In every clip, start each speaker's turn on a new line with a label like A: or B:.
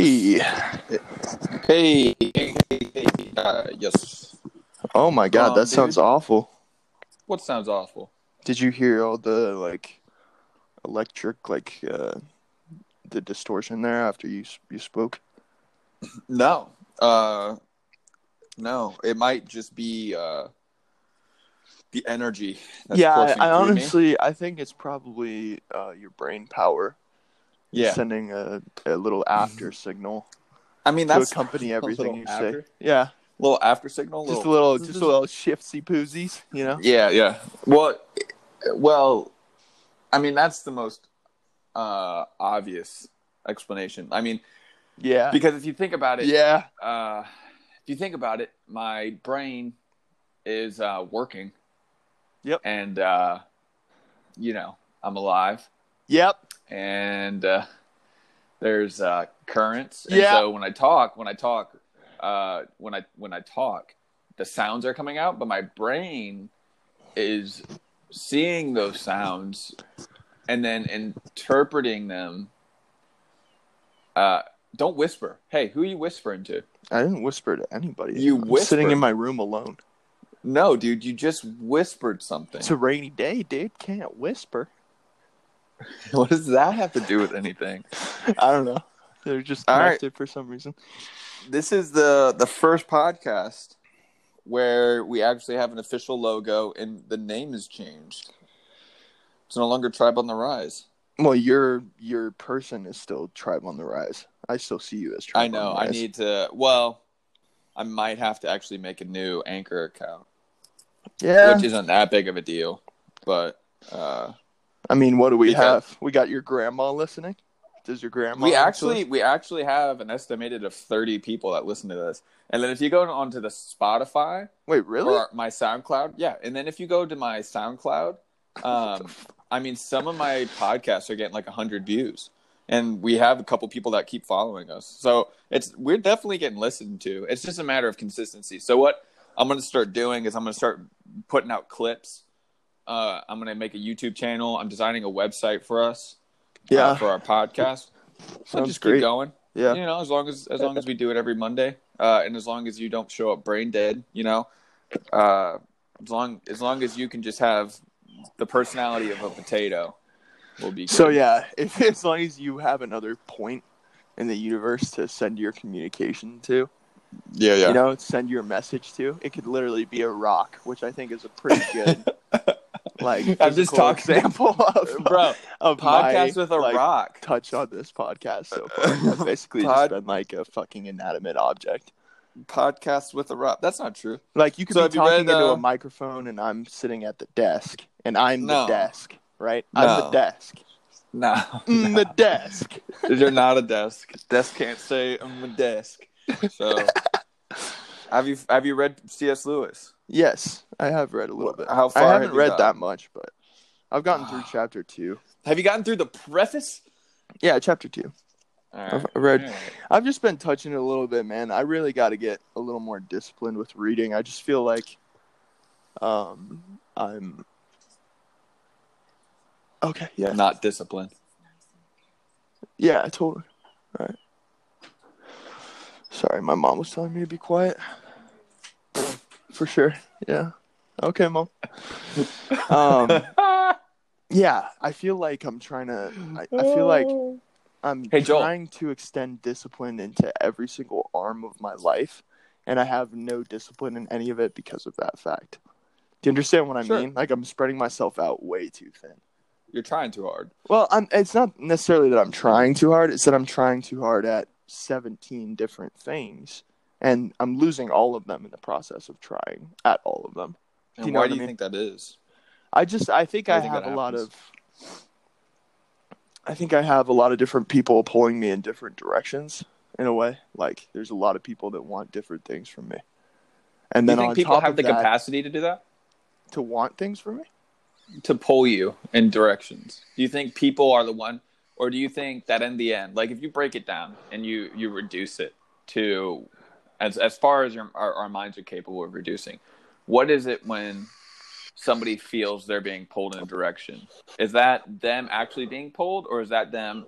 A: Hey.
B: Hey, hey, hey, uh, yes.
A: Oh my god,
B: Um,
A: that sounds awful.
B: What sounds awful?
A: Did you hear all the like electric like uh the distortion there after you you spoke?
B: No. Uh, no. It might just be uh, the energy. That's
A: yeah, I, I
B: through me.
A: honestly I think it's probably uh your brain power
B: Yeah.
A: sending a, a little after signal
B: I mean,
A: to
B: that's
A: accompany
B: a
A: everything you
B: after,
A: say. Yeah,
B: little after signal.
A: just a little just a little shiftsy poozies, you know?
B: Yeah, yeah. Well, well, I mean, that's the most uh, obvious explanation. I mean,
A: Yeah.
B: because if you think about it,
A: Yeah.
B: uh, if you think about it, my brain is uh, working.
A: Yep.
B: And uh, you know, I'm alive,
A: Yep.
B: and uh, there's uh, currents. And
A: Yeah.
B: So when I talk, when I talk, uh, when I when I talk, the sounds are coming out, but my brain is seeing those sounds and then interpreting them. Uh, don't whisper. Hey, who are you whispering to?
A: I didn't whisper to anybody.
B: You
A: I'm sitting in my room alone.
B: No, dude, you just whispered something.
A: It's a rainy day, dude. Can't whisper.
B: what does that have to do with anything?
A: I don't know. They're just
B: All right.
A: connected for some reason.
B: This is the the first podcast where we actually have an official logo and the name is changed. It's no longer Tribe on the Rise.
A: Well, your your person is still Tribe on the Rise. I still see you as Tribe.
B: I know.
A: On the
B: I need to. Well, I might have to actually make a new Anchor account,
A: Yeah.
B: which isn't that big of a deal. But uh,
A: I mean, what do we
B: Because-
A: have? We got your grandma listening. Does your grandma?
B: we actually we actually have an estimated of thirty people that listen to this. And then if you go onto the Spotify,
A: wait. Really?
B: or my SoundCloud. Yeah, and then if you go to my SoundCloud, um, I mean, some of my podcasts are getting like hundred views, and we have a couple people that keep following us. So it's we're definitely getting listened to. It's just a matter of consistency. So what I'm going to start doing is I'm going to start putting out clips. Uh, I'm going to make a YouTube channel. I'm designing a website for us. uh,
A: yeah.
B: for our podcast. So just
A: great.
B: keep going
A: yeah.
B: you know, as long as as long as we do it every Monday, uh, and as long as you don't show up brain dead, you know, uh, as long as long as you can just have the personality of a potato, will be. Good.
A: So yeah, if as long as you have another point in the universe to send your communication to,
B: yeah, yeah.
A: you know, send your message to, it could literally be a rock, which I think is a pretty good like
B: I'm just talking-
A: example of
B: bro,
A: of
B: podcast
A: my,
B: with a
A: like,
B: rock.
A: touch on this podcast so far. I've basically
B: Pod-
A: just been like a fucking inanimate object.
B: Podcast with a rock. That's not true.
A: Like you could
B: So
A: be talking
B: read,
A: into
B: uh,
A: a microphone and I'm sitting at the desk and I'm
B: No.
A: the desk, right? I'm the
B: No.
A: desk.
B: No,
A: Mm, the desk.
B: you're not a desk. Desk can't say I'm a desk. So, have you have you read C.S. Lewis?
A: Yes, I have read a little bit.
B: How far
A: I
B: have
A: haven't
B: you
A: read
B: gotten?
A: that much, but I've gotten through chapter two.
B: Have you gotten through the preface?
A: Yeah, chapter two.
B: All
A: I've read- I've just been touching it a little bit, man. I really got to get a little more disciplined with reading. I just feel like, um, I'm. Okay. Yeah.
B: Not disciplined.
A: Yeah. Totally. All right. Sorry, my mom was telling me to be quiet. For sure. Yeah. Okay, mom. Um. Yeah, I feel like I'm trying to. I, I feel like I'm
B: Hey,
A: trying to extend discipline into every single arm of my life, and I have no discipline in any of it because of that fact. Do you understand what I
B: Sure.
A: mean? Like I'm spreading myself out way too thin.
B: You're trying too hard.
A: Well, I'm, it's not necessarily that I'm trying too hard. It's that I'm trying too hard at 17 different things, and I'm losing all of them in the process of trying at all of them.
B: And
A: Do you know
B: why do
A: I
B: you
A: mean?
B: think that is?
A: I just I think I
B: think
A: have a lot of I think I have a lot of different people pulling me in different directions in a way. Like there's a lot of people that want different things from me. And
B: Do you
A: then
B: think people have the
A: that,
B: capacity to do that?
A: to want things from me?
B: To pull you in directions? Do you think people are the one, or do you think that in the end, like if you break it down and you you reduce it to as as far as your, our, our minds are capable of reducing, what is it when somebody feels they're being pulled in a direction? Is that them actually being pulled, or is that them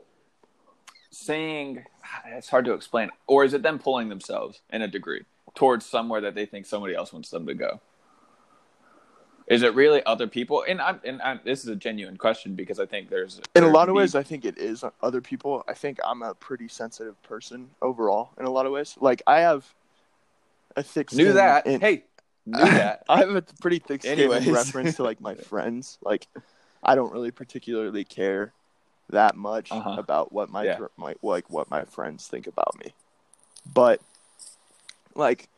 B: saying ah, it's hard to explain, or is it them pulling themselves in a degree towards somewhere that they think somebody else wants them to go? Is it really other people? And I'm and I'm, this is a genuine question because I think there's
A: in a lot of ways i think it is other people i think i'm a pretty sensitive person overall in a lot of ways like i have a thick
B: knew that.
A: in-
B: hey, knew that.
A: i have a pretty thick skin
B: Anyways.
A: in reference to like my friends like i don't really particularly care that much
B: Uh-huh.
A: about what my,
B: Yeah.
A: my like what my friends think about me but like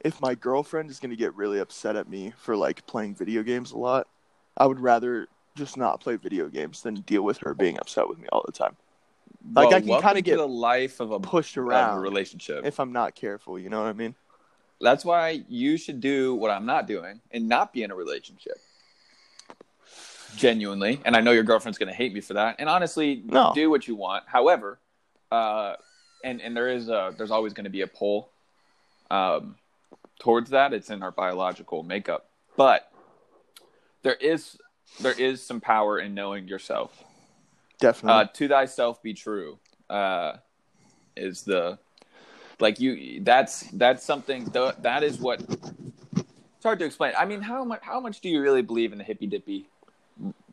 A: if my girlfriend is going to get really upset at me for like playing video games a lot i would rather just not play video games than deal with her being upset with me all the time Like,
B: Well,
A: I can kinda get
B: the life of a
A: pushed
B: of a
A: around
B: relationship.
A: if i'm not careful you know what i mean
B: That's why you should do what I'm not doing and not be in a relationship. Genuinely, and I know your girlfriend's going to hate me for that. And honestly,
A: No.
B: do what you want. However, uh, and and there is a, there's always going to be a pull um, towards that. It's in our biological makeup, but there is there is some power in knowing yourself.
A: definitely
B: Uh, to thyself be true uh, is the like you that's that's something th- that is what it's hard to explain. I mean how much how much do you really believe in the hippy dippy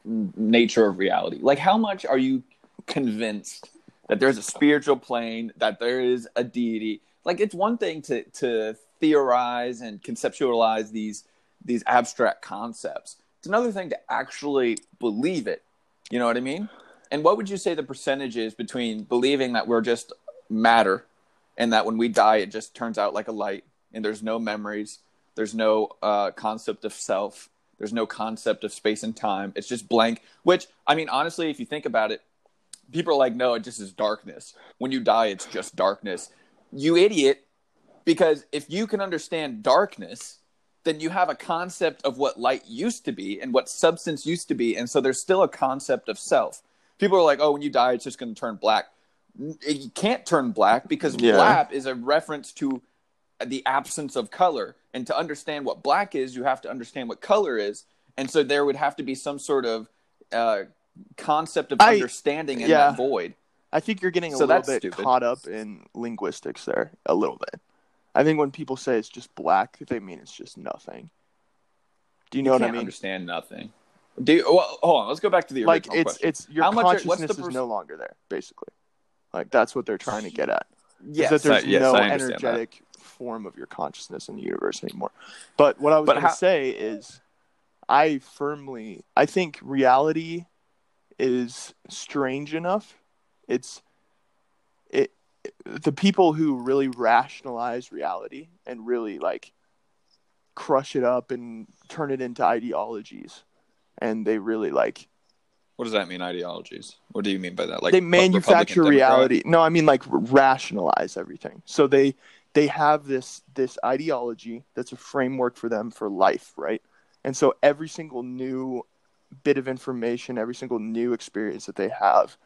B: nature of reality? Like how much are you convinced that there's a spiritual plane that there is a deity? Like it's one thing to to theorize and conceptualize these these abstract concepts. It's another thing to actually believe it. You know what i mean? And what would you say the percentage is between believing that we're just matter and that when we die it just turns out like a light and there's no memories there's no uh, concept of self there's no concept of space and time it's just blank which i mean honestly if you think about it people are like no it just is darkness. When you die it's just darkness. You idiot because if you can understand darkness then you have a concept of what light used to be and what substance used to be and so there's still a concept of self. People are like oh when you die it's just going to turn black it can't turn black because
A: Yeah.
B: black is a reference to the absence of color and to understand what black is you have to understand what color is and so there would have to be some sort of uh, concept of
A: I-
B: understanding in
A: yeah.
B: that void
A: I think you're getting a
B: So
A: little bit
B: stupid.
A: caught up in linguistics there, a little bit. I think when people say it's just black, they mean it's just nothing. Do you know
B: you
A: what I mean?
B: understand nothing do you, well, hold on let's go back to the
A: Like
B: original
A: it's
B: question.
A: it's your
B: How much- what's the
A: consciousness is no longer there, basically. Like that's what they're trying to get at. is
B: yes,
A: that there's
B: I, yes,
A: no
B: understand that.
A: energetic form of your consciousness in the universe anymore. But what I was going to
B: how-
A: say is, I firmly, I think reality is strange enough. It's it the people who really rationalize reality and really like crush it up and turn it into ideologies, and they really like
B: What does that mean, ideologies? What do you mean by that? Like
A: they manufacture reality. No, I mean like rationalize everything. So they they have this this ideology that's a framework for them for life, right? And so every single new bit of information, every single new experience that they have,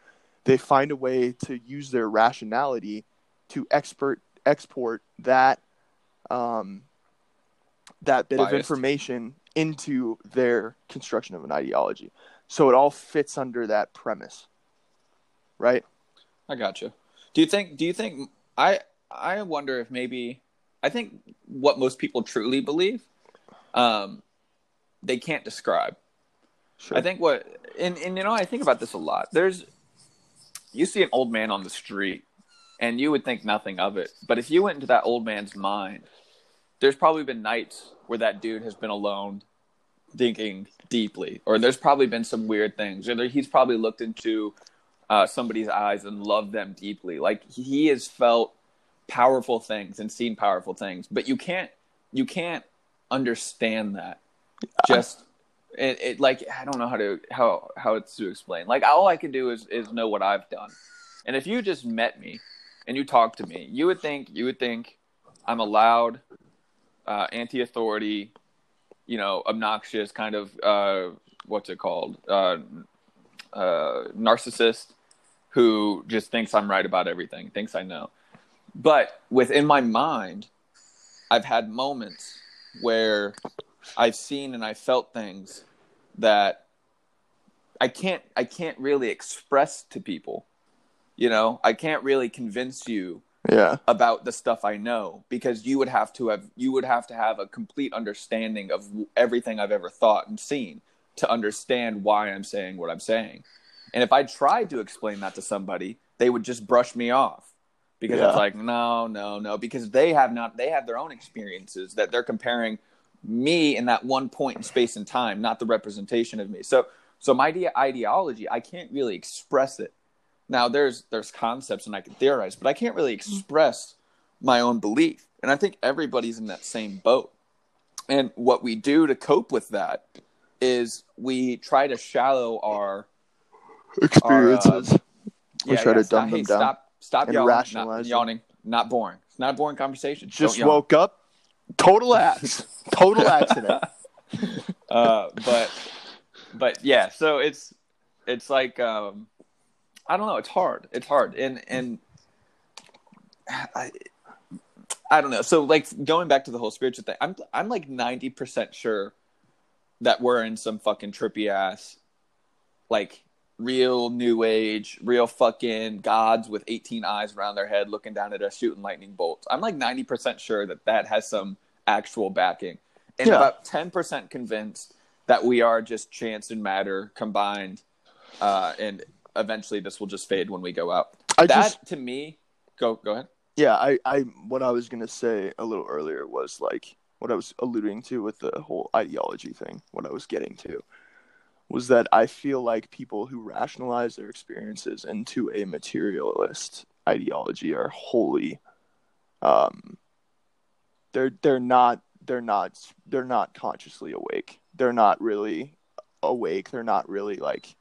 A: they find a way to use their rationality to expert export that um, that bit of information into their construction of an ideology. So it all fits under that premise, right?
B: I got you. Do you think? Do you think? I I wonder if maybe I think what most people truly believe, um, they can't describe.
A: Sure.
B: I think what and and you know I think about this a lot. There's you see an old man on the street and you would think nothing of it. But if you went into that old man's mind, there's probably been nights where that dude has been alone thinking deeply. Or there's probably been some weird things. Or he's probably looked into uh, somebody's eyes and loved them deeply. Like he has felt powerful things and seen powerful things. But you can't you can't understand that. Just it, it like i don't know how to how how it's to explain. Like all i can do is is know what i've done. And if you just met me and you talked to me you would think you would think i'm a loud uh, anti-authority you know obnoxious kind of uh, what's it called? Uh, uh, narcissist who just thinks i'm right about everything thinks i know. But within my mind i've had moments where I've seen and I felt things that I can't I can't really express to people. You know, I can't really convince you
A: Yeah.
B: about the stuff I know because you would have to have you would have to have a complete understanding of everything I've ever thought and seen to understand why I'm saying what I'm saying. And if I tried to explain that to somebody, they would just brush me off because
A: Yeah.
B: it's like no, no, no because they have not they have their own experiences that they're comparing me in that one point in space and time, not the representation of me. So so my ide- ideology, I can't really express it. Now there's there's concepts and I can theorize, but I can't really express my own belief. And I think everybody's in that same boat. And what we do to cope with that is we try to shallow our
A: Experiences. We
B: yeah,
A: try
B: yeah,
A: to
B: stop,
A: dumb
B: hey,
A: them down
B: Stop, stop yawning. Not, yawning. Not boring. It's not a boring conversation.
A: Just woke up. Total ass. Total accident.
B: uh, but but yeah, so it's it's like um, I don't know. It's hard. It's hard, and and I I don't know. So like going back to the whole spiritual thing, I'm I'm like ninety percent sure that we're in some fucking trippy ass like real new age, real fucking gods with 18 eyes around their head looking down at us shooting lightning bolts. I'm like 90% sure that that has some actual backing. And
A: Yeah.
B: about 10% convinced that we are just chance and matter combined. Uh, and eventually this will just fade when we go out.
A: I
B: that
A: just
B: to me, go, go ahead.
A: yeah, I, I what I was gonna say a little earlier was like what I was alluding to with the whole ideology thing, what I was getting to was that I feel like people who rationalize their experiences into a materialist ideology are wholly um they're they're not they're not they're not consciously awake. They're not really awake. They're not really like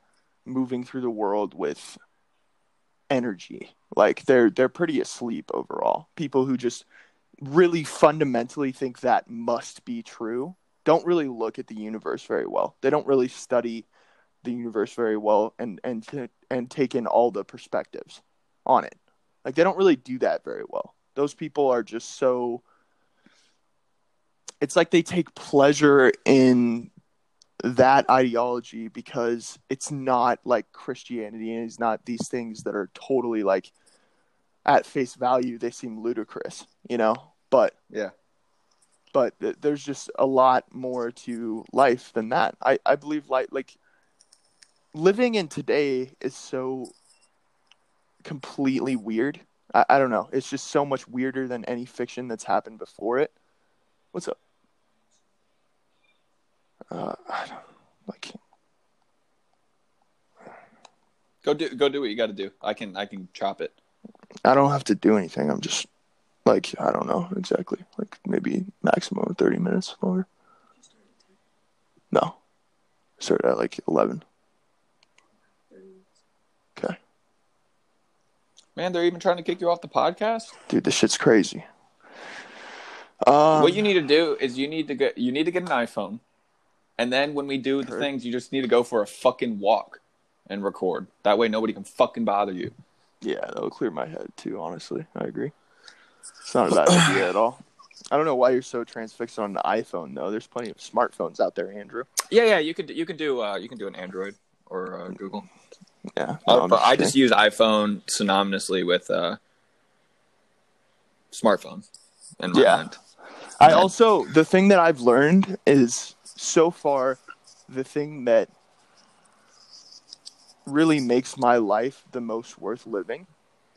A: moving through the world with energy. Like they're they're pretty asleep overall. People who just really fundamentally think that must be true don't really look at the universe very well. They don't really study the universe very well and and and take in all the perspectives on it. Like they don't really do that very well. Those people are just so it's like they take pleasure in that ideology because it's not like Christianity and it's not these things that are totally like at face value they seem ludicrous, you know? But
B: Yeah.
A: but th- there's just a lot more to life than that. I I believe like like living in today is so completely weird. I, I don't know. It's just so much weirder than any fiction that's happened before it. What's up? Uh, I don't like.
B: Go do, go do what you got to do. I can, I can chop it.
A: I don't have to do anything. I'm just like I don't know exactly. Like maybe maximum thirty minutes longer. No, start at like eleven. Okay,
B: Man, they're even trying to kick you off the podcast.
A: dude, this shit's crazy. Um,
B: what you need to do is you need to get you need to get an iPhone, and then when we do the things, you just need to go for a fucking walk and record. That way, nobody can fucking bother you.
A: Yeah, that'll clear my head too. Honestly, I agree. It's not a bad idea at all. I don't know why you're so transfixed on the iPhone though. There's plenty of smartphones out there, Andrew.
B: Yeah, yeah, you could you can do uh, you can do an Android or uh, Google.
A: Yeah,
B: Uh,
A: no, I'm
B: but I just use iPhone synonymously with uh, smartphone. In my
A: Yeah.
B: mind.
A: I also the thing that I've learned is so far the thing that really makes my life the most worth living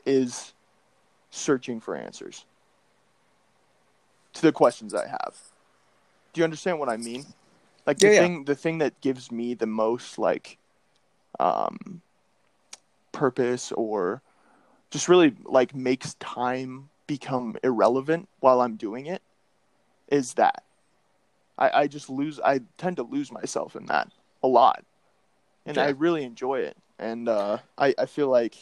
A: is searching for answers to the questions I have. Do you understand what I mean? Like the
B: Yeah, yeah.
A: thing the thing that gives me the most like um purpose or just really like makes time become irrelevant while I'm doing it is that. I, I just lose I tend to lose myself in that a lot. And I really enjoy it. And uh, I, I feel like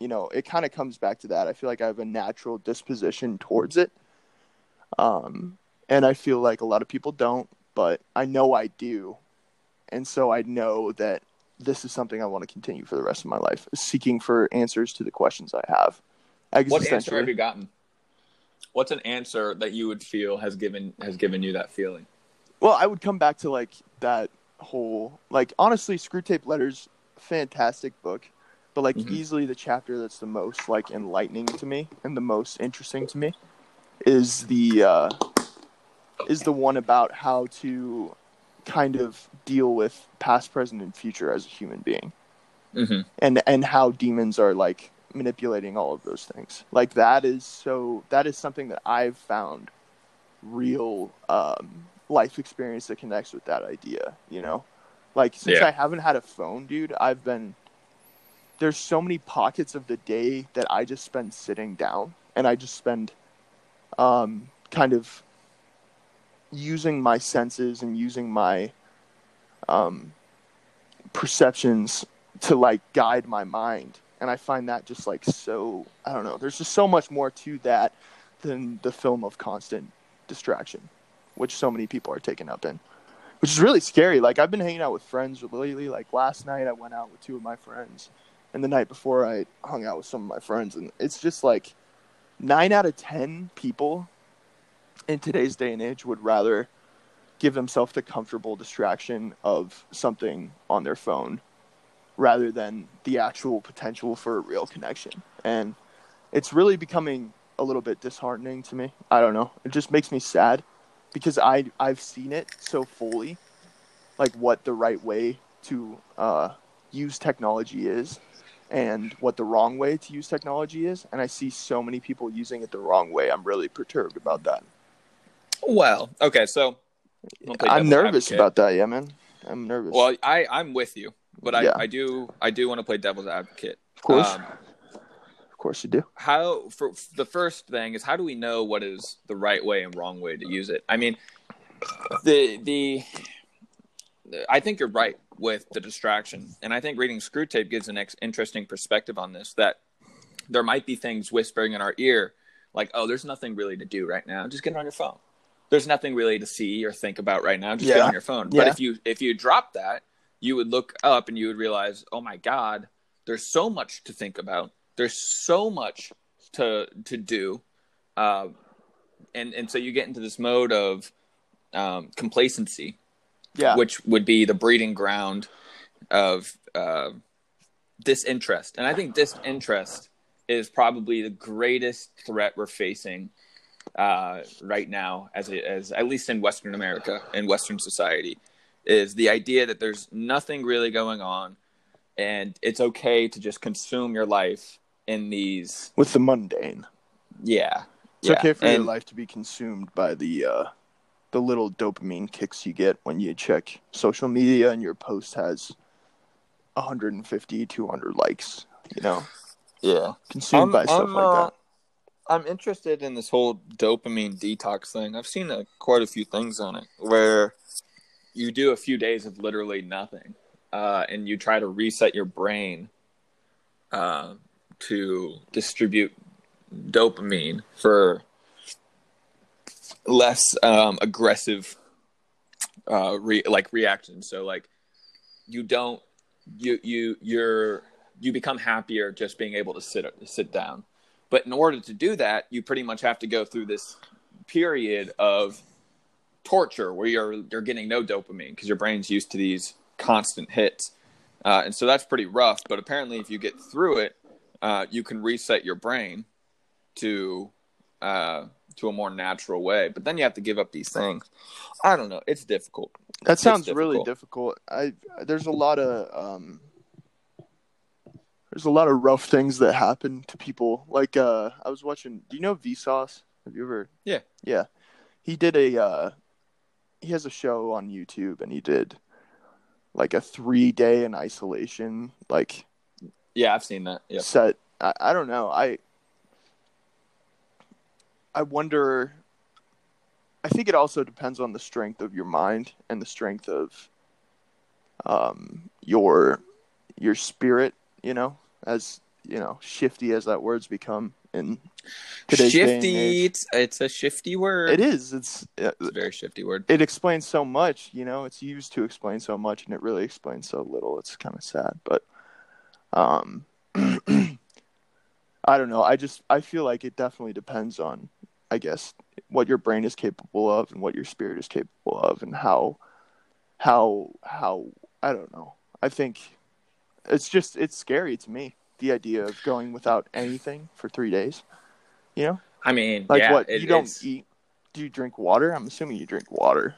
A: you know, it kind of comes back to that. I feel like I have a natural disposition towards it. Um, and I feel like a lot of people don't, but I know I do. And so I know that this is something I want to continue for the rest of my life, seeking for answers to the questions I have.
B: What answer have you gotten? What's an answer that you would feel has given has given you that feeling?
A: Well, I would come back to like that whole like honestly, Screwtape Letters, fantastic book. but like
B: Mhm.
A: easily the chapter that's the most like enlightening to me and the most interesting to me is the uh, is the one about how to kind of deal with past, present, and future as a human being,
B: hmm
A: and and how demons are like manipulating all of those things. Like that is so that is something that I've found real um, life experience that connects with that idea. You know, like since
B: Yeah.
A: I haven't had a phone, dude, I've been there's so many pockets of the day that I just spend sitting down and I just spend um, kind of using my senses and using my um, perceptions to like guide my mind. And I find that just like so, I don't know, there's just so much more to that than the film of constant distraction, which so many people are taken up in, which is really scary. Like I've been hanging out with friends lately. Like last night I went out with two of my friends and the night before I hung out with some of my friends. And it's just like nine out of 10 people in today's day and age would rather give themselves the comfortable distraction of something on their phone rather than the actual potential for a real connection. And it's really becoming a little bit disheartening to me. I don't know. It just makes me sad because I I've seen it so fully like what the right way to uh, use technology is and what the wrong way to use technology is and I see so many people using it the wrong way. I'm really perturbed about that.
B: Well, okay, so
A: I'm nervous
B: advocate.
A: about that, yeah, man. I'm nervous.
B: Well, I I'm with you, but I,
A: Yeah.
B: I do I do want to play devil's advocate.
A: of course,
B: Um,
A: of course you do.
B: how for the first thing is how do we know what is the right way and wrong way to use it? I mean, the the I think you're right with the distraction, and I think reading Screwtape gives an ex- interesting perspective on this. That there might be things whispering in our ear, like, "Oh, there's nothing really to do right now. Just get on your phone." There's nothing really to see or think about right now. Just get
A: Yeah.
B: on your phone. But if you if you drop that, you would look up and you would realize, oh my god, there's so much to think about. There's so much to to do, uh, and and so you get into this mode of um, complacency,
A: Yeah.
B: which would be the breeding ground of uh, disinterest. And I think disinterest is probably the greatest threat we're facing uh, right now, as a, as at least in Western America in Western society, is the idea that there's nothing really going on, and it's okay to just consume your life in these.
A: With the mundane.
B: Yeah,
A: It's
B: yeah.
A: okay for your life to be consumed by the uh, the little dopamine kicks you get when you check social media and your post has 150, 200 likes. You know,
B: Yeah.
A: consumed by stuff like
B: uh,
A: that.
B: I'm interested in this whole dopamine detox thing. I've seen uh, quite a few things on it where you do a few days of literally nothing, uh, and you try to reset your brain uh, to distribute dopamine for less um, aggressive uh, re- like reactions. So like you don't you you you're you become happier just being able to sit sit down. But in order to do that, you pretty much have to go through this period of torture where you're you're getting no dopamine because your brain's used to these constant hits, uh, and so that's pretty rough. But apparently, if you get through it, uh, you can reset your brain to uh, to a more natural way. But then you have to give up these things. I don't know. It's difficult.
A: That sounds
B: it's
A: really difficult. I there's a lot of um, there's a lot of rough things that happen to people. Like uh, I was watching. Do you know Vsauce? Have you ever?
B: Yeah.
A: Yeah. He did a. Uh, he has a show on YouTube, and he did like a three day in isolation. Like
B: Yeah, I've seen that. Yeah.
A: set. I, I don't know. I. I wonder. I think it also depends on the strength of your mind and the strength of um, your your spirit. You know, as you know, shifty as that word's become in today's day and
B: Shifty. It's, it's a shifty word.
A: It is. It's uh,
B: It's a very shifty word.
A: it explains so much. You know, it's used to explain so much, and it really explains so little. It's kind of sad, but um, I don't know. I just I feel like it definitely depends on, I guess, what your brain is capable of and what your spirit is capable of, and how how how I don't know. I think it's just it's scary to me. The idea of going without anything for three days. You know,
B: I mean,
A: like
B: yeah,
A: what
B: it-
A: you don't
B: it's-
A: eat. Do you drink water? I'm assuming you drink water.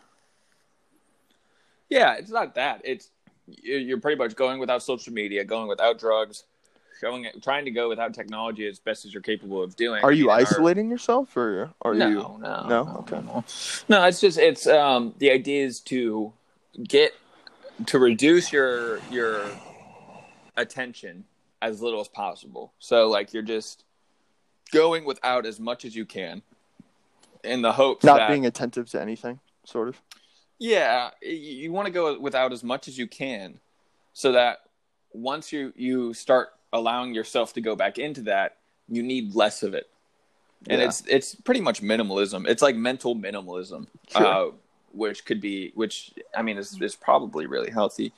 B: Yeah, it's not that. It's you're pretty much going without social media, going without drugs, going trying to go without technology as best as you're capable of doing.
A: Are
B: I
A: you
B: mean, in our-
A: isolating yourself, or are
B: no,
A: you?
B: no,
A: No?
B: no,
A: Okay.
B: no. No, it's just it's um the idea is to get to reduce your your attention as little as possible. So like you're just going without as much as you can in the hopes
A: Not
B: that
A: being attentive to anything, sort of.
B: yeah, you want to go without as much as you can, so that once you you start allowing yourself to go back into that, you need less of it. And
A: Yeah.
B: it's it's pretty much minimalism. It's like mental minimalism,
A: Sure.
B: uh, which could be which I mean is is probably really healthy.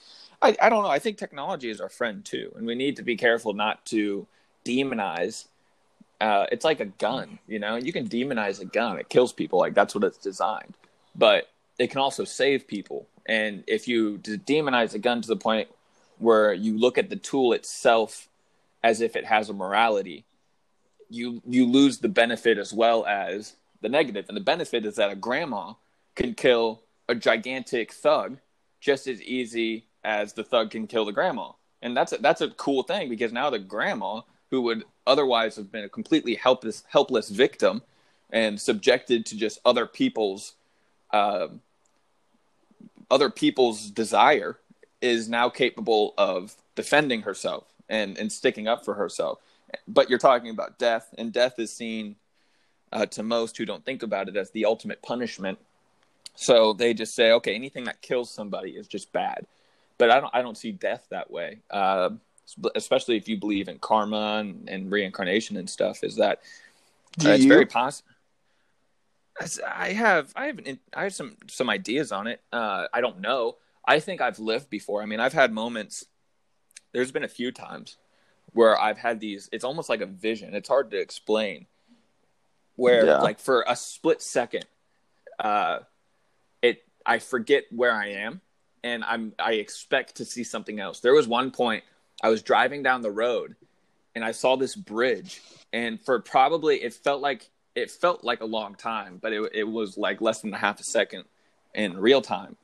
B: I I don't know. I think technology is our friend too, and we need to be careful not to demonize. Uh, it's like a gun, you know. You can demonize a gun; it kills people. Like that's what it's designed. But it can also save people. And if you de- demonize a gun to the point where you look at the tool itself as if it has a morality, you you lose the benefit as well as the negative. And the benefit is that a grandma can kill a gigantic thug just as easy as the thug can kill the grandma. And that's a, that's a cool thing because now the grandma who would otherwise have been a completely helpless helpless victim and subjected to just other people's um, other people's desire is now capable of defending herself and, and sticking up for herself. But you're talking about death, and death is seen uh, to most who don't think about it as the ultimate punishment. So they just say, okay, anything that kills somebody is just bad. But I don't, I don't see death that way. Uh, especially if you believe in karma and, and reincarnation and stuff. Is that uh, it's very possible. I have I have an, I have some some ideas on it. Uh, I don't know. I think I've lived before. I mean, I've had moments. There's been a few times where I've had these. It's almost like a vision. It's hard to explain. Where
A: Yeah.
B: like for a split second, uh, it I forget where I am, and I'm I expect to see something else. There was one point I was driving down the road, and I saw this bridge, and for probably it felt like it felt like a long time, but it it was like less than a half a second in real time.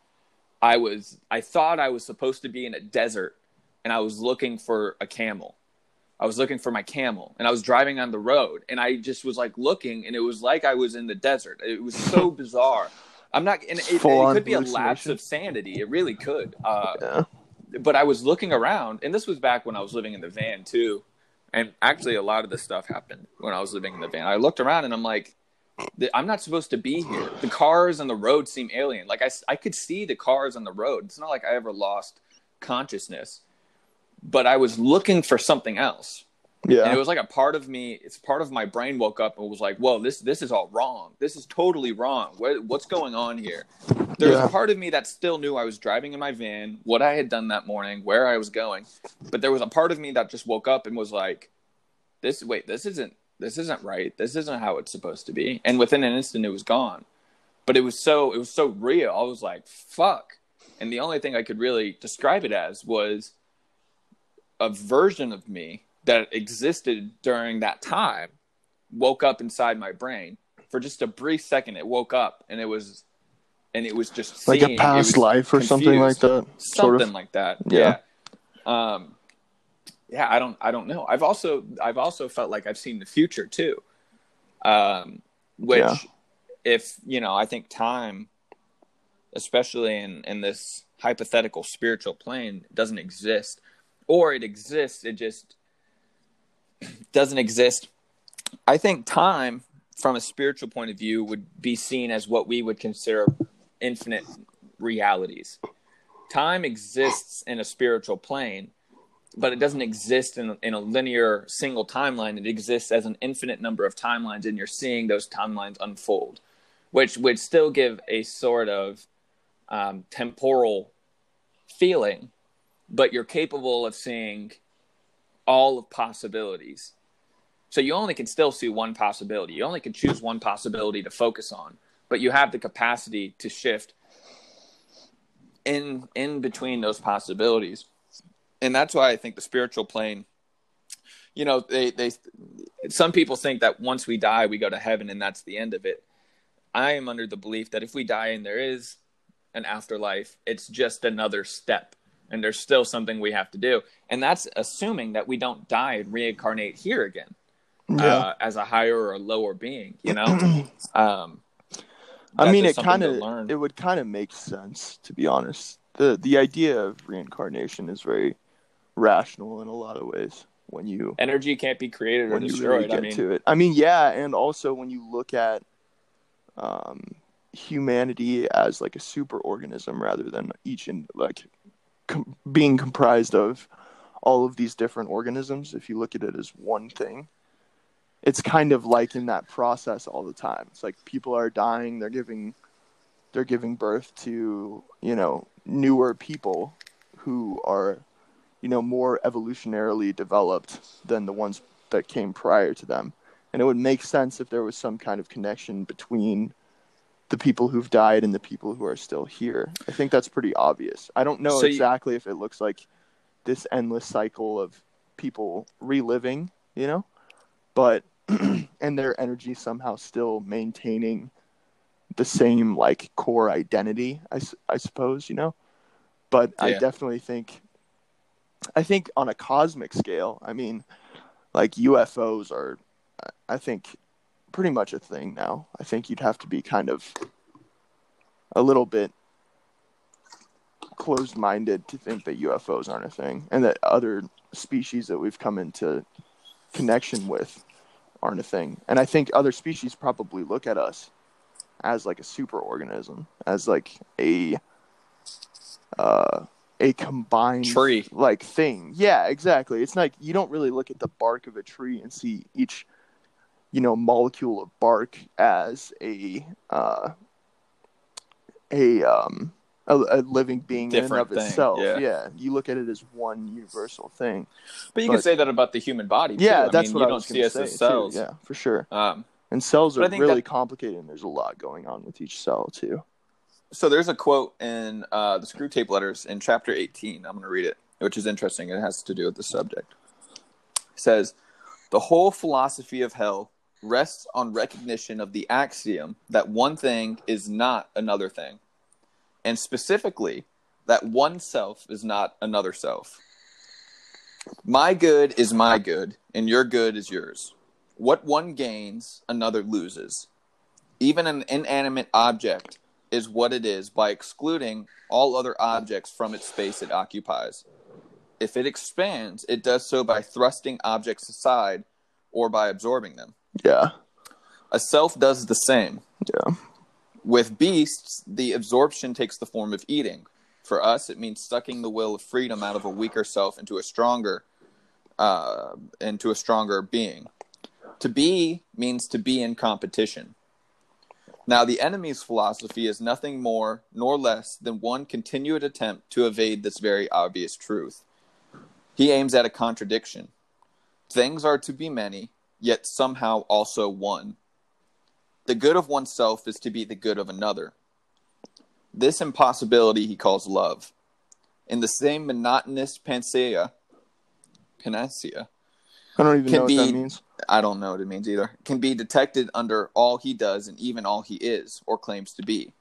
B: I was I thought I was supposed to be in a desert, and I was looking for a camel. I was looking for my camel, and I was driving on the road, and I just was like looking, and it was like I was in the desert. It was so bizarre. I'm not, and it, it, could be a lapse of sanity. It really could. Uh,
A: Yeah.
B: but I was looking around, and this was back when I was living in the van too. And actually, a lot of this stuff happened when I was living in the van. I looked around, and I'm like, I'm not supposed to be here. The cars on the road seem alien. Like I, I could see the cars on the road. It's not like I ever lost consciousness, but I was looking for something else and
A: Yeah.
B: it was like a part of me it's part of my brain woke up and was like whoa this this is all wrong. This is totally wrong. What, what's going on here? There was
A: Yeah.
B: a part of me that still knew i was driving in my van what i had done that morning where i was going. But there was a part of me that just woke up and was like this wait this isn't this isn't right. This isn't how it's supposed to be. And within an instant it was gone. But it was so it was so real. I was like fuck. And the only thing i could really describe it as was a version of me that existed during that time woke up inside my brain for just a brief second it woke up and it was and it was just
A: like
B: seeing,
A: a past life or something like
B: confused.
A: that. Sort of.
B: like that
A: Yeah.
B: yeah. um yeah i don't i don't know i've also i've also felt like i've seen the future too um which
A: Yeah.
B: if you know i think time especially in in this hypothetical spiritual plane doesn't exist or it exists it just doesn't exist. I think time from a spiritual point of view would be seen as what we would consider infinite realities. Time exists in a spiritual plane but it doesn't exist in, in a linear single timeline. It exists as an infinite number of timelines and you're seeing those timelines unfold which would still give a sort of um, temporal feeling but you're capable of seeing all of possibilities. So you only can still see one possibility. You only can choose one possibility to focus on but you have the capacity to shift in in between those possibilities. And that's why i think the spiritual plane you know, they they some people think that once we die, we go to heaven and that's the end of it. I am under the belief that if we die and there is an afterlife, it's just another step and there's still something we have to do. And that's assuming that we don't die and reincarnate here again
A: Yeah.
B: uh, as a higher or a lower being, you know? um,
A: I mean, it kind of it would kind of make sense to be honest. the The idea of reincarnation is very rational in a lot of ways when you
B: energy can't be created or destroyed.
A: really get
B: I mean,
A: to it. I mean, yeah, and also when you look at um, humanity as like a super organism rather than each in like com- being comprised of all of these different organisms. If you look at it as one thing, it's kind of like in that process all the time. It's like people are dying, they're giving they're giving birth to, you know, newer people who are, you know, more evolutionarily developed than the ones that came prior to them. And it would make sense if there was some kind of connection between the people who've died and the people who are still here. I think that's pretty obvious. I don't know
B: So you-
A: exactly if it looks like this endless cycle of people reliving, you know, but and their energy somehow still maintaining the same like core identity, I, I suppose, you know. But I definitely think, I think on a cosmic scale, I mean, like UFOs are, I think, pretty much a thing now. I think you'd have to be kind of a little bit closed minded to think that UFOs aren't a thing and that other species that we've come into connection with aren't a thing. And I think other species probably look at us as like a super organism, as like a uh a combined
B: Tree.
A: like thing. Yeah, exactly. It's like you don't really look at the bark of a tree and see each you know molecule of bark as a uh a um a, a living being in and of
B: thing,
A: itself.
B: yeah.
A: you look at it as one universal thing.
B: but you
A: but-
B: can say that about the human body. Too.
A: Yeah,
B: I
A: that's
B: mean,
A: what
B: you
A: I
B: don't see us as cells.
A: Too. Yeah, for sure.
B: Um,
A: And cells are really
B: that-
A: complicated, and there's a lot going on with each cell too.
B: so there's a quote in uh, the Screwtape Letters in chapter 18. I'm going to read it, which is interesting. It has to do with the subject. It says, "The whole philosophy of hell rests on recognition of the axiom that one thing is not another thing, and specifically that one self is not another self. My good is my good, and your good is yours. What one gains, another loses. Even an inanimate object is what it is by excluding all other objects from its space it occupies. If it expands, it does so by thrusting objects aside or by absorbing them.
A: Yeah,
B: A self does the same.
A: yeah,
B: With beasts, the absorption takes the form of eating. For us, it means sucking the will of freedom out of a weaker self into a stronger, uh, into a stronger being. To be means to be in competition. Now, the enemy's philosophy is nothing more nor less than one continued attempt to evade this very obvious truth. He aims at a contradiction. Things are to be many, yet somehow also one. The good of oneself is to be the good of another. This impossibility he calls love. In the same monotonous panacea, panacea,
A: I don't even know
B: be-
A: what that means.
B: I don't know what it means either, can be detected under all he does and even all he is or claims to be.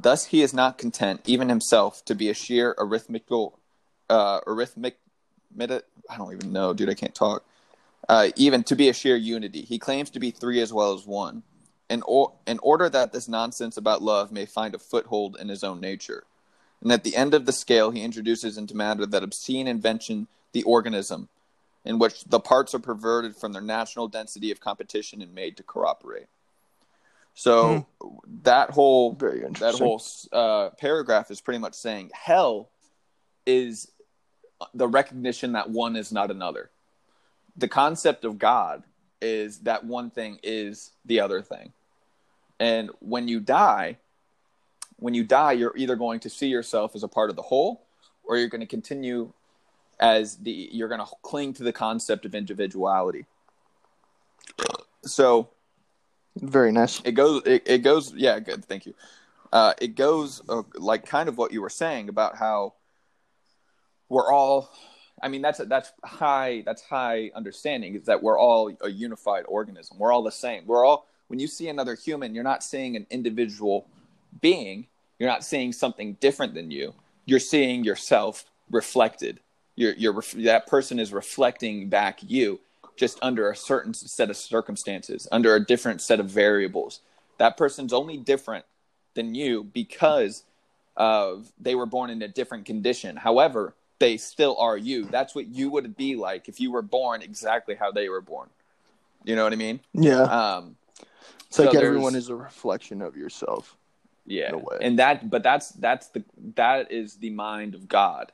B: Thus, he is not content, even himself, to be a sheer arithmetical, uh, arithmetic, I don't even know, dude, I can't talk. Uh, even to be a sheer unity. He claims to be three as well as one. In, or, in order that this nonsense about love may find a foothold in his own nature. And at the end of the scale, he introduces into matter that obscene invention, the organism, in which the parts are perverted from their natural density of competition and made to cooperate. So that whole
A: Very
B: that whole uh, paragraph is pretty much saying hell is the recognition that one is not another. The concept of God is that one thing is the other thing. And when you die, when you die, you're either going to see yourself as a part of the whole, or you're going to continue as the you're going to cling to the concept of individuality. So
A: Very nice.
B: it goes it, it goes yeah good thank you uh, it goes uh, like kind of what you were saying about how we're all I mean, that's that's high. That's high understanding is that we're all a unified organism. We're all the same. We're all. When you see another human, you're not seeing an individual being. You're not seeing something different than you. You're seeing yourself reflected. You're, you're that person is reflecting back you, just under a certain set of circumstances, under a different set of variables. That person's only different than you because of they were born in a different condition. However, they still are you. That's what you would be like if you were born exactly how they were born. You know what I mean?
A: Yeah.
B: Um,
A: it's like
B: so
A: everyone is a reflection of yourself.
B: yeah
A: in a way.
B: and that but that's that's the that is the mind of god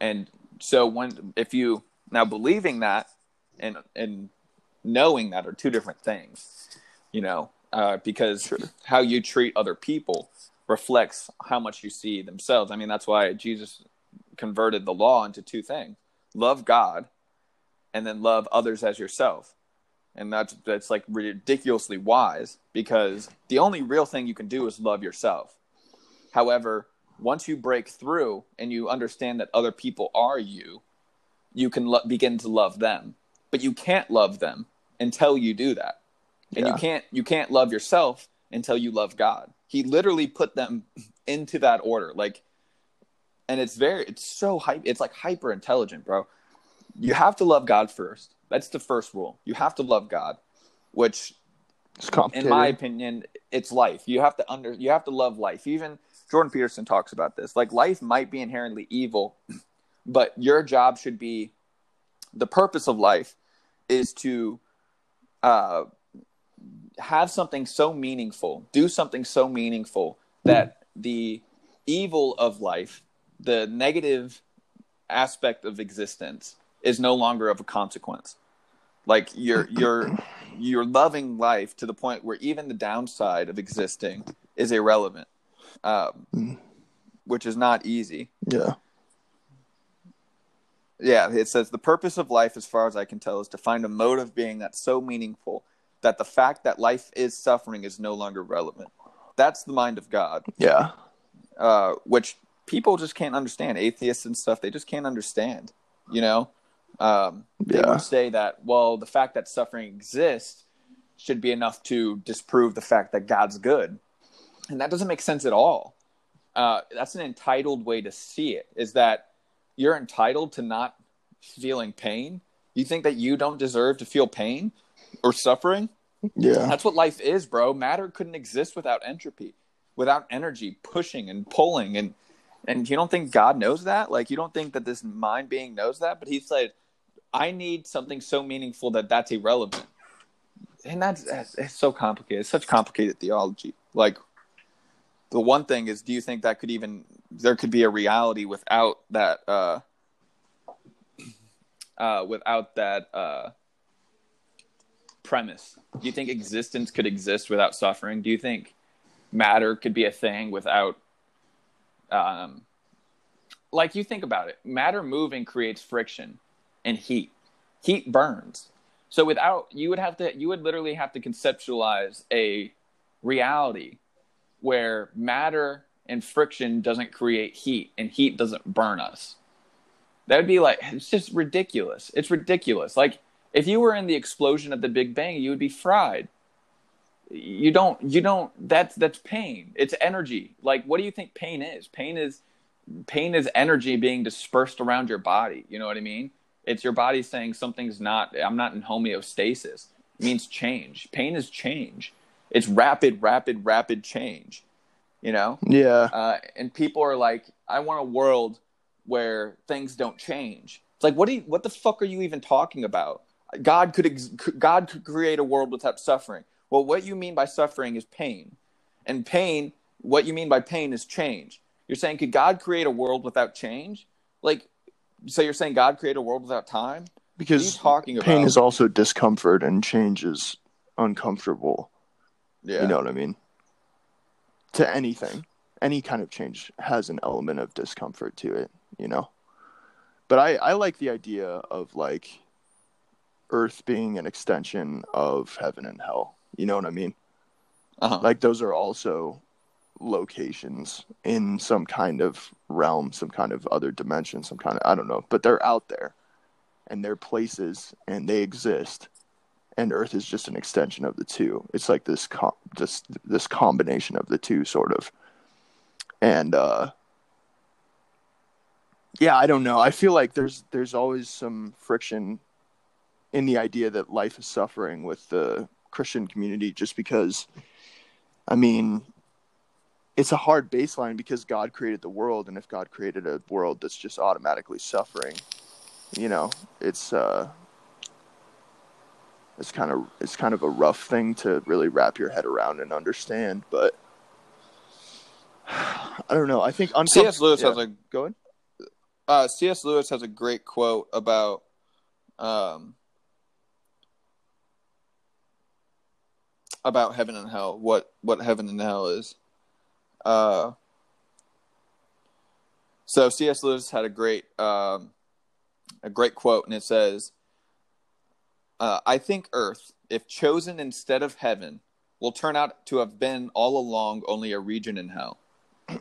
B: and so when if you now believing that and and knowing that are two different things you know uh, because
A: Sure.
B: how you treat other people reflects how much you see themselves i mean that's why jesus converted the law into two things love god and then love others as yourself and that's that's like ridiculously wise because the only real thing you can do is love yourself. However, once you break through and you understand that other people are you, you can lo- begin to love them. But you can't love them until you do that. And you can't you can't love yourself until you love God. He literally put them into that order like and it's very it's so hype it's like hyper intelligent, bro. You have to love God first. That's the first rule. You have to love God, which in my opinion, it's life. You have to under you have to love life. Even Jordan Peterson talks about this. Like life might be inherently evil, but your job should be the purpose of life is to uh, have something so meaningful, do something so meaningful that the evil of life, the negative aspect of existence, is no longer of a consequence. Like you're you're you're loving life to the point where even the downside of existing is irrelevant, um,
A: Mm.
B: which is not easy.
A: yeah.
B: Yeah, it says the purpose of life, as far as I can tell, is to find a mode of being that's so meaningful that the fact that life is suffering is no longer relevant. That's the mind of God,
A: Yeah.
B: uh, which people just can't understand. Atheists and stuff, they just can't understand. You know, um, they
A: Yeah.
B: would say that well, the fact that suffering exists should be enough to disprove the fact that God's good, and that doesn't make sense at all. Uh, that's an entitled way to see it. Is that you're entitled to not feeling pain? You think that you don't deserve to feel pain or suffering?
A: Yeah.
B: That's what life is, bro. Matter couldn't exist without entropy, without energy pushing and pulling and and you don't think God knows that? Like you don't think that this mind being knows that? But he said, "I need something so meaningful that that's irrelevant." And that's that's- it's so complicated. It's such complicated theology. Like the one thing is, do you think that could even there could be a reality without that uh uh without that uh premise? Do you think existence could exist without suffering? Do you think matter could be a thing without um like you think about it, matter moving creates friction and heat. Heat burns. So without you would have to you would literally have to conceptualize a reality where matter and friction doesn't create heat and heat doesn't burn us. That would be like it's just ridiculous. It's ridiculous. Like if you were in the explosion of the Big Bang, you would be fried. You don't you don't that's that's pain. It's energy. Like what do you think pain is? Pain is pain is energy being dispersed around your body. You know what I mean? It's your body saying something's not I'm not in homeostasis. It means change. Pain is change. It's rapid, rapid, rapid change. You know?
A: Yeah.
B: uh, and people are like, "I want a world where things don't change." It's like, what do you, what the fuck are you even talking about? God could ex- God could create a world without suffering. Well, what you mean by suffering is pain, and pain. What you mean by pain is change. You're saying, could God create a world without change? Like, so you're saying God created a world without time? What are you
A: Because
B: talking
A: pain
B: about?
A: is also discomfort and change is uncomfortable.
B: yeah.
A: You know what I mean? To anything. Any kind of change has an element of discomfort to it, you know? But I, I like the idea of like Earth being an extension of heaven and hell. You know what I mean?
B: uh-huh.
A: Like those are also locations in some kind of realm, some kind of other dimension, some kind of I don't know, but they're out there and they're places and they exist and earth is just an extension of the two it's like this com- this this combination of the two sort of and uh yeah i don't know i feel like there's there's always some friction in the idea that life is suffering with the christian community just because i mean it's a hard baseline because god created the world and if god created a world that's just automatically suffering you know it's uh it's kind of it's kind of a rough thing to really wrap your head around and understand but i don't know i think uncom-
B: cs lewis
A: yeah.
B: has a
A: go ahead
B: uh, cs lewis has a great quote about um about heaven and hell what what heaven and hell is uh so cs lewis had a great um a great quote and it says uh, I think Earth, if chosen instead of heaven, will turn out to have been all along only a region in hell.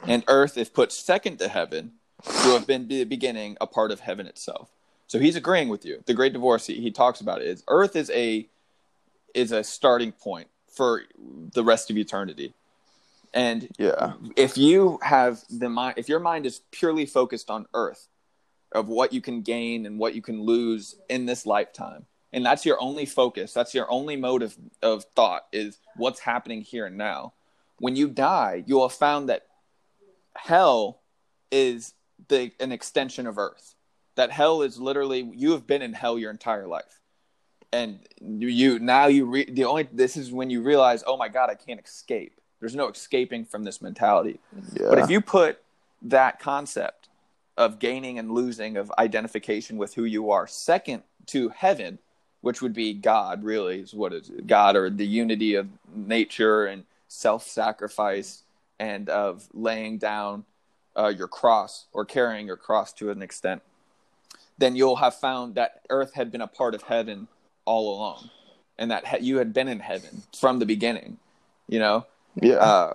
B: And Earth, if put second to heaven, to have been the beginning, a part of heaven itself. So he's agreeing with you. The Great Divorce, he, he talks about it, is Earth is a is a starting point for the rest of eternity. And
A: yeah.
B: if you have the mind, if your mind is purely focused on Earth, of what you can gain and what you can lose in this lifetime, and that's your only focus that's your only mode of, of thought is what's happening here and now when you die you'll have found that hell is the an extension of earth. That hell is literally you have been in hell your entire life and you now you re, the only this is when you realize oh my god i can't escape. There's no escaping from this mentality.
A: Yeah
B: but if you put that concept of gaining and losing of identification with who you are second to heaven which would be God, really, is what is God or the unity of nature and self sacrifice and of laying down uh, your cross or carrying your cross to an extent, then you'll have found that earth had been a part of heaven all along and that he- you had been in heaven from the beginning, you know?
A: yeah
B: Uh,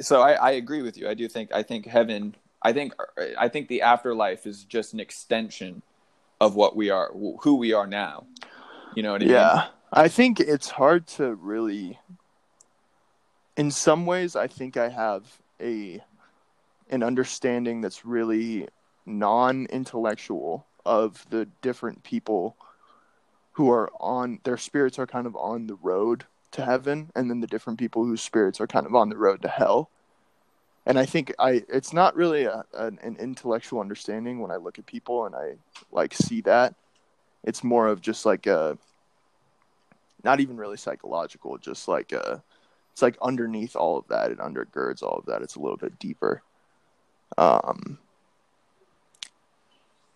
B: so I, I agree with you. I do think, I think heaven, I think, I think the afterlife is just an extension of what we are, who we are now. You know what I mean?
A: yeah i think it's hard to really in some ways i think i have a an understanding that's really non-intellectual of the different people who are on their spirits are kind of on the road to heaven and then the different people whose spirits are kind of on the road to hell. And i think i it's not really a, an, an intellectual understanding when i look at people and i like see that. It's more of just like a not even really psychological just like a it's like underneath all of that it undergirds all of that. It's a little bit deeper. Um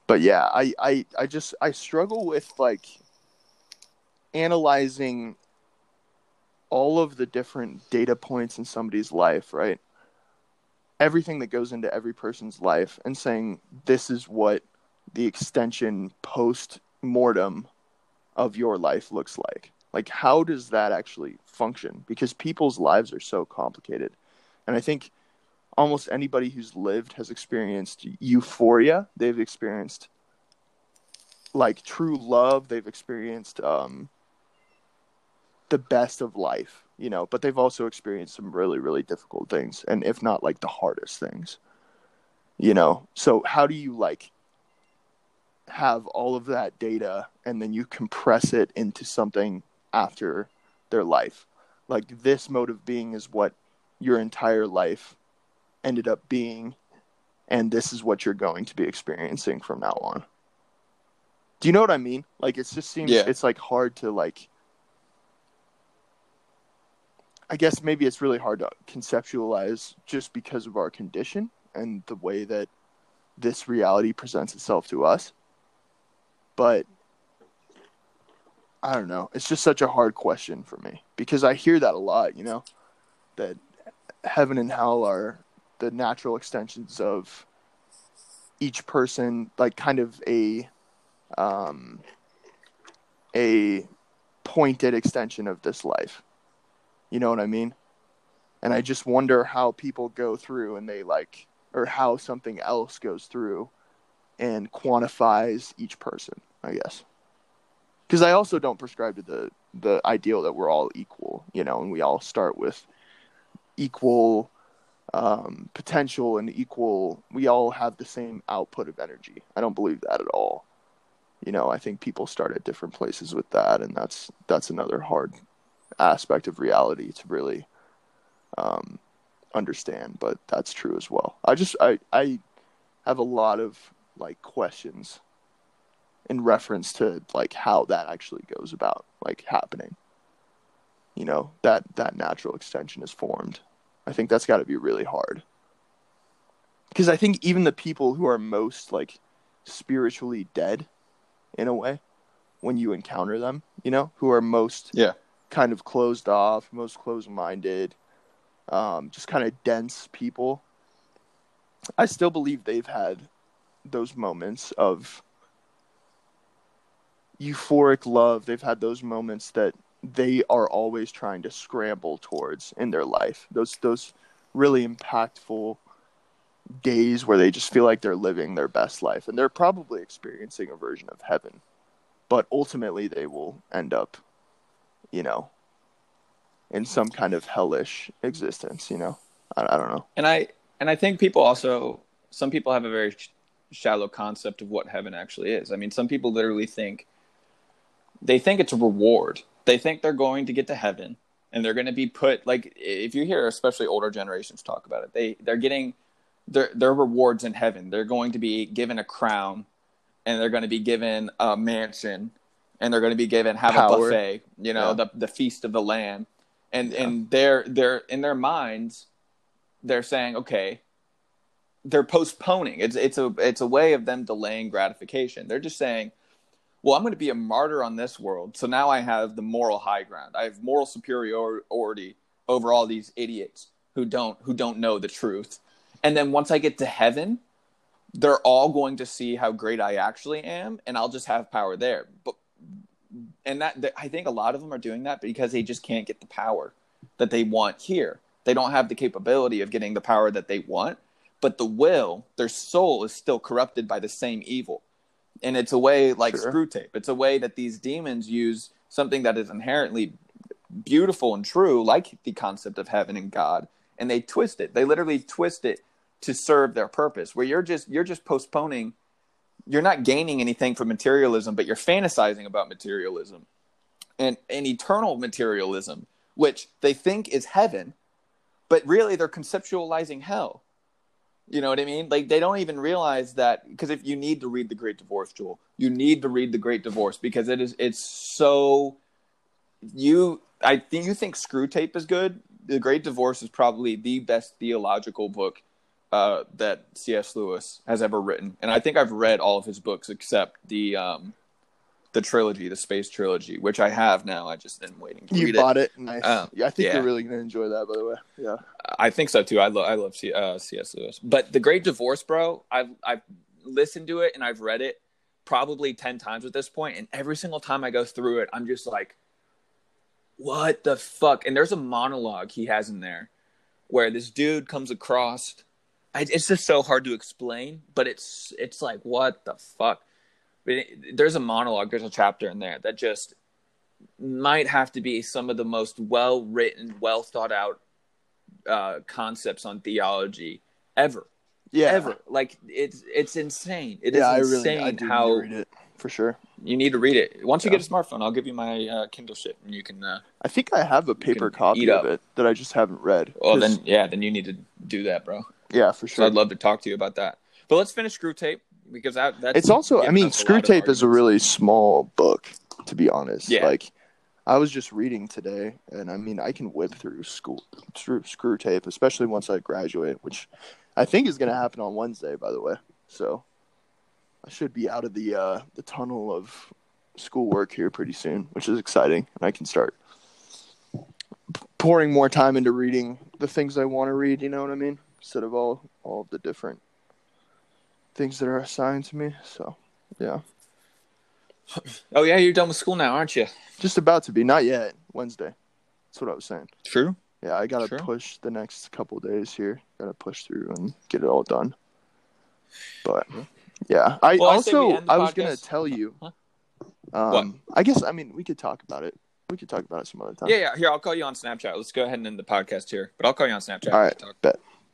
A: but yeah i i i just i struggle with like analyzing all of the different data points in somebody's life right? Everything that goes into every person's life and saying this is what the extension post mortem of your life looks like. Like how does that actually function? Because people's lives are so complicated. And i think almost anybody who's lived has experienced euphoria. They've experienced like true love. They've experienced um the best of life you know but they've also experienced some really really difficult things and if not like the hardest things you know? So how do you like have all of that data and then you compress it into something after their life? Like this mode of being is what your entire life ended up being and this is what you're going to be experiencing from now on. Do you know what i mean? Like it just seems
B: Yeah.
A: it's like hard to like i guess maybe it's really hard to conceptualize just because of our condition and the way that this reality presents itself to us. But i don't know. It's just such a hard question for me because i hear that a lot you know that heaven and hell are the natural extensions of each person like kind of a um a pointed extension of this life you know what i mean and I just wonder how people go through and they like, or how something else goes through and quantifies each person. I guess because I also don't prescribe to the the ideal that we're all equal, you know, and we all start with equal um, potential and equal. We all have the same output of energy. I don't believe that at all. You know, I think people start at different places with that, and that's that's another hard aspect of reality to really um, understand. But that's true as well. I just I I have a lot of like questions in reference to like how that actually goes about like happening you know that that natural extension is formed i think that's got to be really hard because i think even the people who are most like spiritually dead in a way when you encounter them you know who are most
B: Yeah.
A: Kind of closed off most closed minded um, just kind of dense people. I still believe they've had those moments of euphoric love. They've had those moments that they are always trying to scramble towards in their life. Those those really impactful days where they just feel like they're living their best life and they're probably experiencing a version of heaven but ultimately they will end up you know in some kind of hellish existence you know i, I don't know
B: And I and I think people also some people have a very sh- shallow concept of what heaven actually is. I mean, some people literally think they think it's a reward. They think they're going to get to heaven and they're going to be put like if you hear especially older generations talk about it, they they're getting their their rewards in heaven. They're going to be given a crown and they're going to be given a mansion and they're going to be given have
A: Power.
B: a buffet, you know,
A: Yeah.
B: the the feast of the lamb. And
A: Yeah.
B: and they're they're in their minds they're saying, okay, they're postponing. It's it's a it's a way of them delaying gratification. They're just saying, well, I'm going to be a martyr on this world, so now I have the moral high ground. I have moral superiority over all these idiots who don't who don't know the truth. And then once I get to heaven, they're all going to see how great I actually am, and I'll just have power there. But and that, that I think a lot of them are doing that because they just can't get the power that they want here. They don't have the capability of getting the power that they want, but the will, their soul is still corrupted by the same evil. And it's a way like
A: Sure.
B: Screwtape. It's a way that these demons use something that is inherently beautiful and true, like the concept of heaven and God, and they twist it. They literally twist it to serve their purpose. Where you're just you're just postponing you're not gaining anything from materialism, but you're fantasizing about materialism and, and eternal materialism, which they think is heaven, but really they're conceptualizing hell. You know what I mean? Like they don't even realize that because if you need to read the Great Divorce, Joel, you need to read the Great Divorce because it is it's so you I think you think Screwtape is good. The Great Divorce is probably the best theological book uh, that C.S. Lewis has ever written, and I think I've read all of his books except the um, the trilogy, the space trilogy, which I have now. I just am waiting to
A: you
B: read
A: bought it, nice
B: Um,
A: yeah i think
B: yeah.
A: you're really gonna enjoy that by the way yeah.
B: I think so too. I love I love C- uh, C.S. Lewis, but the Great Divorce, bro. I've I've listened to it and I've read it probably ten times at this point, and every single time I go through it, I'm just like, what the fuck? And there's a monologue he has in there where this dude comes across. I, it's just so hard to explain, but it's it's like what the fuck. It, there's a monologue, there's a chapter in there that just might have to be some of the most well written, well thought out uh, concepts on theology ever,
A: yeah
B: ever. Like it's it's insane. It is
A: yeah i
B: insane
A: really I
B: how
A: need to read it for sure
B: you need to read it. Once you
A: Yeah.
B: get a smartphone, I'll give you my uh, Kindle shit, and you can. Uh,
A: i think i have a paper copy of it that i just haven't read
B: well,
A: 'Cause-
B: then yeah, then you need to do that, bro.
A: Yeah for
B: So
A: sure.
B: I'd love to talk to you about that. But let's finish Screwtape because that that's
A: it's also i mean Screwtape is a really small book to be honest.
B: Yeah.
A: like i was just reading today and i mean i can whip through school through Screwtape especially once i graduate which i think is going to happen on wednesday by the way. So i should be out of the uh the tunnel of schoolwork here pretty soon which is exciting and i can start pouring more time into reading the things i want to read you know what i mean instead of all all of the different things that are assigned to me so yeah
B: Oh yeah, you're done with school now, aren't you?
A: Just about to be. Not yet. Wednesday. That's what I was saying.
B: True.
A: Yeah, I gotta
B: Sure.
A: push the next couple days here. Gotta push through and get it all done. But yeah, I
B: Well, I
A: also
B: the
A: I was gonna tell you.
B: Huh?
A: Um,
B: What?
A: I guess I mean we could talk about it. We could talk about it some other time.
B: Yeah, yeah. Here, I'll call you on Snapchat. Let's go ahead and end the podcast here. But I'll call you on Snapchat.
A: All right,
B: Talk.
A: bet.